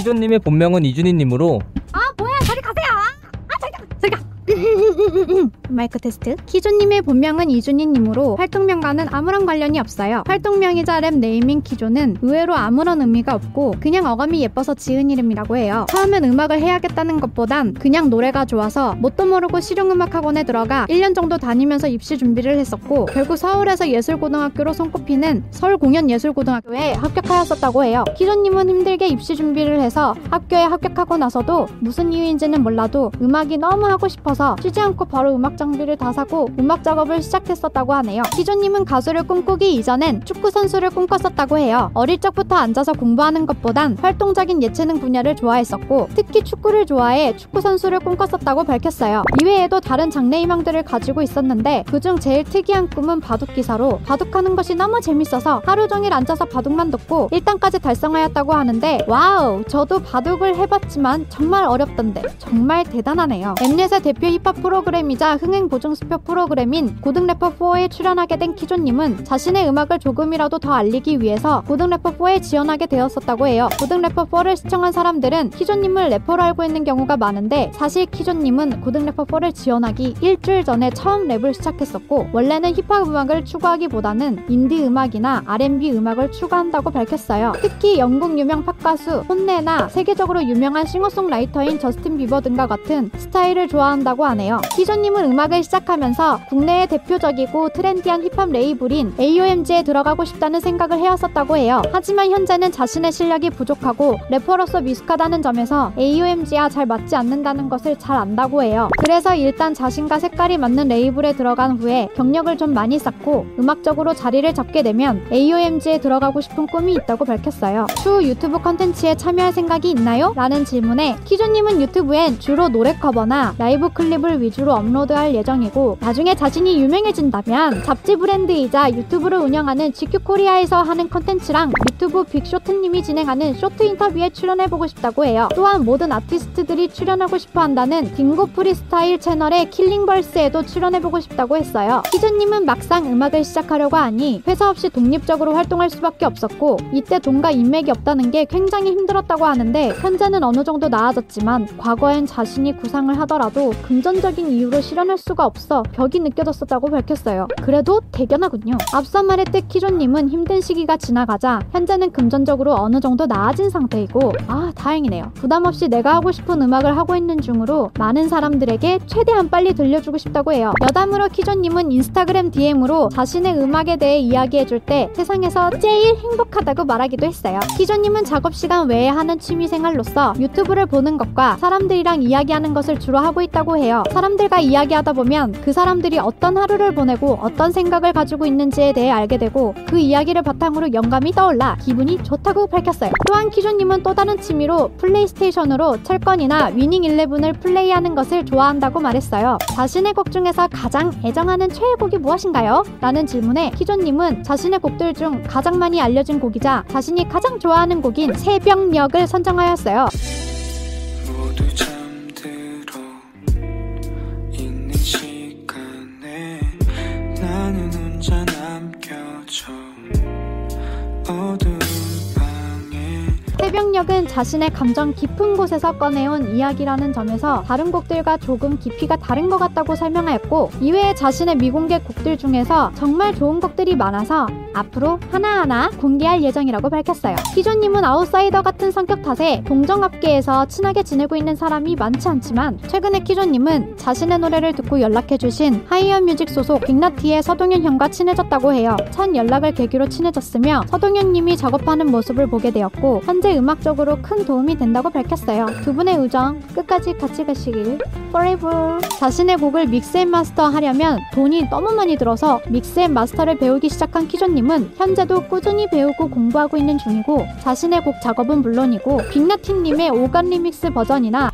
키조님의 본명은 이준희님으로 아 뭐야. 저리 가세요. 아 저리 가 저리 가 마이크 테스트. 키조님의 본명은 이준희님으로 활동명과는 아무런 관련이 없어요. 활동명이자 랩 name인 키조는 의외로 아무런 의미가 없고 그냥 어감이 예뻐서 지은 이름이라고 해요. 처음엔 음악을 해야겠다는 것보단 그냥 노래가 좋아서 뭣도 모르고 실용음악학원에 들어가 1년 정도 다니면서 입시 준비를 했었고 결국 서울에서 예술고등학교로 손꼽히는 서울공연예술고등학교에 합격하였었다고 해요. 키조님은 힘들게 입시 준비를 해서 학교에 합격하고 나서도 무슨 이유인지는 몰라도 음악이 너무 하고 싶어서 쉬지 않고 바로 음악 장비를 다 사고 음악 작업을 시작했었다고 하네요. 키조님은 가수를 꿈꾸기 이전엔 축구 선수를 꿈꿨었다고 해요. 어릴 적부터 앉아서 공부하는 것보단 활동적인 예체능 분야를 좋아했었고 특히 축구를 좋아해 축구 선수를 꿈꿨었다고 밝혔어요. 이외에도 다른 장래 희망들을 가지고 있었는데 그중 제일 특이한 꿈은 바둑 기사로 바둑하는 것이 너무 재밌어서 하루 종일 앉아서 바둑만 두고 1단까지 달성하였다고 하는데 와우 저도 바둑을 해봤지만 정말 어렵던데 정말 대단하네요. 엠넷의 대표 힙합 프로그램이자 흥행 보증 수표 프로그램인 고등 래퍼 4에 출연하게 된 키조님은 자신의 음악을 조금이라도 더 알리기 위해서 고등 래퍼 4에 지원하게 되었었다고 해요. 고등 래퍼 4를 시청한 사람들은 키조님을 래퍼로 알고 있는 경우가 많은데 사실 키조님은 고등 래퍼 4를 지원하기 일주일 전에 처음 랩을 시작했었고 원래는 힙합 음악을 추구하기보다는 인디 음악이나 R&B 음악을 추구한다고 밝혔어요. 특히 영국 유명 팝 가수 HONNE나 세계적으로 유명한 싱어송라이터인 저스틴 비버 등과 같은 스타일을 좋아한다고 하네요. 키조님은 음악 을 시작하면서 국내의 대표적이고 트렌디한 힙합 레이블인 AOMG에 들어가고 싶다는 생각을 해왔었다고 해요. 하지만 현재는 자신의 실력이 부족하고 래퍼로서 미숙하다는 점에서 AOMG와 잘 맞지 않는다는 것을 잘 안다고 해요. 그래서 일단 자신과 색깔이 맞는 레이블에 들어간 후에 경력을 좀 많이 쌓고 음악적으로 자리를 잡게 되면 AOMG에 들어가고 싶은 꿈이 있다고 밝혔어요. 추후 유튜브 컨텐츠에 참여할 생각이 있나요? 라는 질문에 키조님은 유튜브엔 주로 노래 커버나 라이브 클립을 위주로 업로드할 예정이고 나중에 자신이 유명해진다면 잡지 브랜드이자 유튜브를 운영하는 GQ 코리아에서 하는 컨텐츠랑 유튜버 빅쇼트님이 진행하는 쇼트 인터뷰에 출연해보고 싶다고 해요. 또한 모든 아티스트들이 출연하고 싶어 한다는 딩고 프리스타일 채널의 killing verse에도 출연해보고 싶다고 했어요. 키조님은 막상 음악을 시작하려고 하니 회사 없이 독립적으로 활동할 수밖에 없었고 이때 돈과 인맥이 없다는 게 굉장히 힘들었다고 하는데 현재는 어느 정도 나아졌지만 과거엔 자신이 구상을 하더라도 금전적인 이유로 실현 할 수가 없어 벽이 느껴졌었다고 밝혔어요. 그래도 대견하군요. 앞서 말했듯 키조님은 힘든 시기가 지나가자 현재는 금전적으로 어느 정도 나아진 상태이고 아 다행이네요. 부담 없이 내가 하고 싶은 음악을 하고 있는 중으로 많은 사람들에게 최대한 빨리 들려주고 싶다고 해요. 여담으로 키조님은 인스타그램 DM으로 자신의 음악에 대해 이야기해줄 때 세상에서 제일 행복하다고 말하기도 했어요. 키조님은 작업 시간 외에 하는 취미 생활로서 유튜브를 보는 것과 사람들이랑 이야기하는 것을 주로 하고 있다고 해요. 사람들과 이야기하 다 보면 그 사람들이 어떤 하루를 보내고 어떤 생각을 가지고 있는지에 대해 알게 되고 그 이야기를 바탕으로 영감이 떠올라 기분이 좋다고 밝혔어요. 또한 키조님은 또 다른 취미로 플레이스테이션으로 철권이나 위닝 11을 플레이하는 것을 좋아한다고 말했어요. 자신의 곡 중에서 가장 애정하는 최애 곡이 무엇인가요? 라는 질문에 키조님은 자신의 곡들 중 가장 많이 알려진 곡이자 자신이 가장 좋아하는 곡인 새벽녘을 선정하였어요. 새벽녘은 자신의 감정 깊은 곳에서 꺼내온 이야기라는 점에서 다른 곡들과 조금 깊이가 다른 것 같다고 설명하였고 이외에 자신의 미공개 곡들 중에서 정말 좋은 곡들이 많아서 앞으로 하나하나 공개할 예정이라고 밝혔어요. 키조님은 아웃사이더 같은 성격 탓에 동종업계에서 친하게 지내고 있는 사람이 많지 않지만 최근에 키조님은 자신의 노래를 듣고 연락해주신 하이어 뮤직 소속 빅나티의 서동현 형과 친해졌다고 해요. 첫 연락을 계기로 친해졌으며 서동현 님이 작업하는 모습을 보게 되었고 현재 음악적으로 큰 도움이 된다고 밝혔어요. 두 분의 우정 끝까지 같이 가시길 forever. 자신의 곡을 mix and master 하려면 돈이 너무 많이 들어서 mix and master를 배우기 시작한 키조님 은 현재도 꾸준히 배우고 공부하고 있는 중이고 자신의 곡 작업은 물론이고 빅나티님의 오간 리믹스 버전이나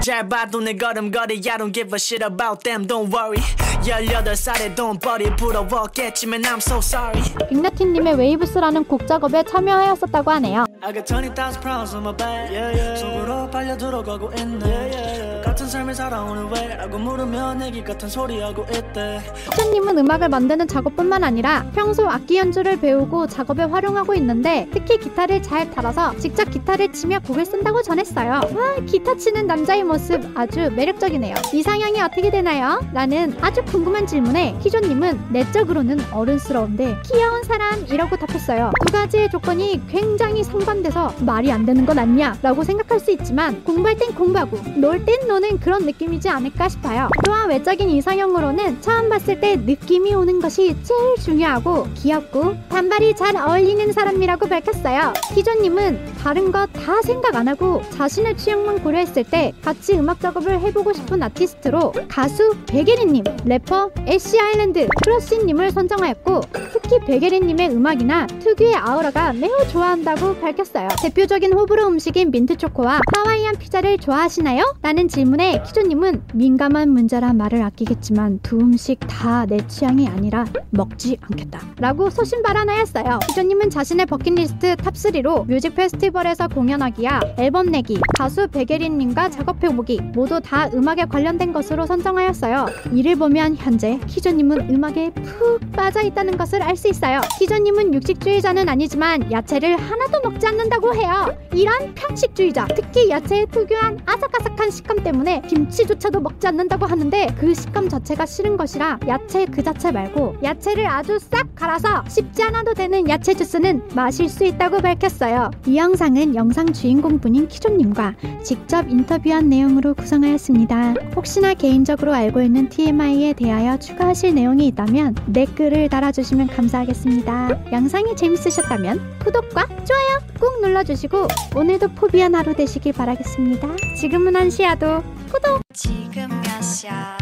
잘 봐도 내 걸음걸이 I don't give a shit about them don't worry 18살에 돈벌이 부러웠겠지만 I'm so sorry 빅나티님의 Waves라는 곡 작업에 참여하였었다고 하네요. I got 20,000 pounds on my back 속으로 빨려 들어가고 있네 같은 삶을 살아오는 왜 라고 물으면 얘기 같은 소리 하고 있대 희준님은 음악을 만드는 작업뿐만 아니라 평소 악기 연주를 배우고 작업에 활용하고 있는데 특히 기타를 잘 다뤄서 직접 기타를 치며 곡을 쓴다고 전했어요. 와, 기타 치는 남자의 모습 아주 매력적이네요. 이상형이 어떻게 되나요? 라는 아주 궁금한 질문에 키조님은 내적으로는 어른스러운데 귀여운 사람 이라고 답했어요. 두 가지의 조건이 굉장히 상반돼서 말이 안 되는 건 아니야 라고 생각할 수 있지만 공부할 땐 공부하고 놀 땐 노는 그런 느낌이지 않을까 싶어요. 또한 외적인 이상형으로는 처음 봤을 때 느낌이 오는 것이 제일 중요하고 귀엽고 단발이 잘 어울리는 사람이라고 밝혔어요. 희조님은 다른 거다 생각 안 하고 자신의 취향만 고려했을 때 같이 음악 작업을 해보고 싶은 아티스트로 가수 백예린님, 래퍼 애쉬 아일랜드, 크러쉬님을 선정하였고 특히 백예린님의 음악이나 특유의 아우라가 매우 좋아한다고 밝혔어요. 대표적인 호불호 음식인 민트초코와 하와이안 피자를 좋아하시나요? 라는 질문에 키조님은 민감한 문제라 말을 아끼겠지만 두 음식 다 내 취향이 아니라 먹지 않겠다. 라고 소신발언하였어요. 키조님은 자신의 버킷리스트 TOP3로 뮤직 페스티벌에서 공연하기, 앨범 내기, 가수 백예린님과 작업해보기 모두 다 음악에 관련된 것으로 선정하였어요. 이를 보면 현재 키조님은 음악에 푹 빠져 있다는 것을 알 수 있어요. 키조님은 육식주의자는 아니지만 야채를 하나도 먹지 않는다고 해요. 이런 편식주의자, 특히 야채의 특유한 아삭아삭한 식감 때문에 김치조차도 먹지 않는다고 하는데 그 식감 자체가 싫은 것이라 야채 그 자체 말고 야채를 아주 싹 갈아서 씹지 않아도 되는 야채 주스는 마실 수 있다고 밝혔어요. 이 영상은 영상 주인공분인 키조님과 직접 인터뷰한 내용으로 구성하였습니다. 혹시나 개인적으로 알고 있는 TMI에 대 하여 추가하실 내용이 있다면 댓글을 달아주시면 감사하겠습니다. 영상이 재밌으셨다면 구독과 좋아요 꾹 눌러주시고 오늘도 포비한 하루 되시길 바라겠습니다. 지금은 한시야도 구독! 지금 몇 시야?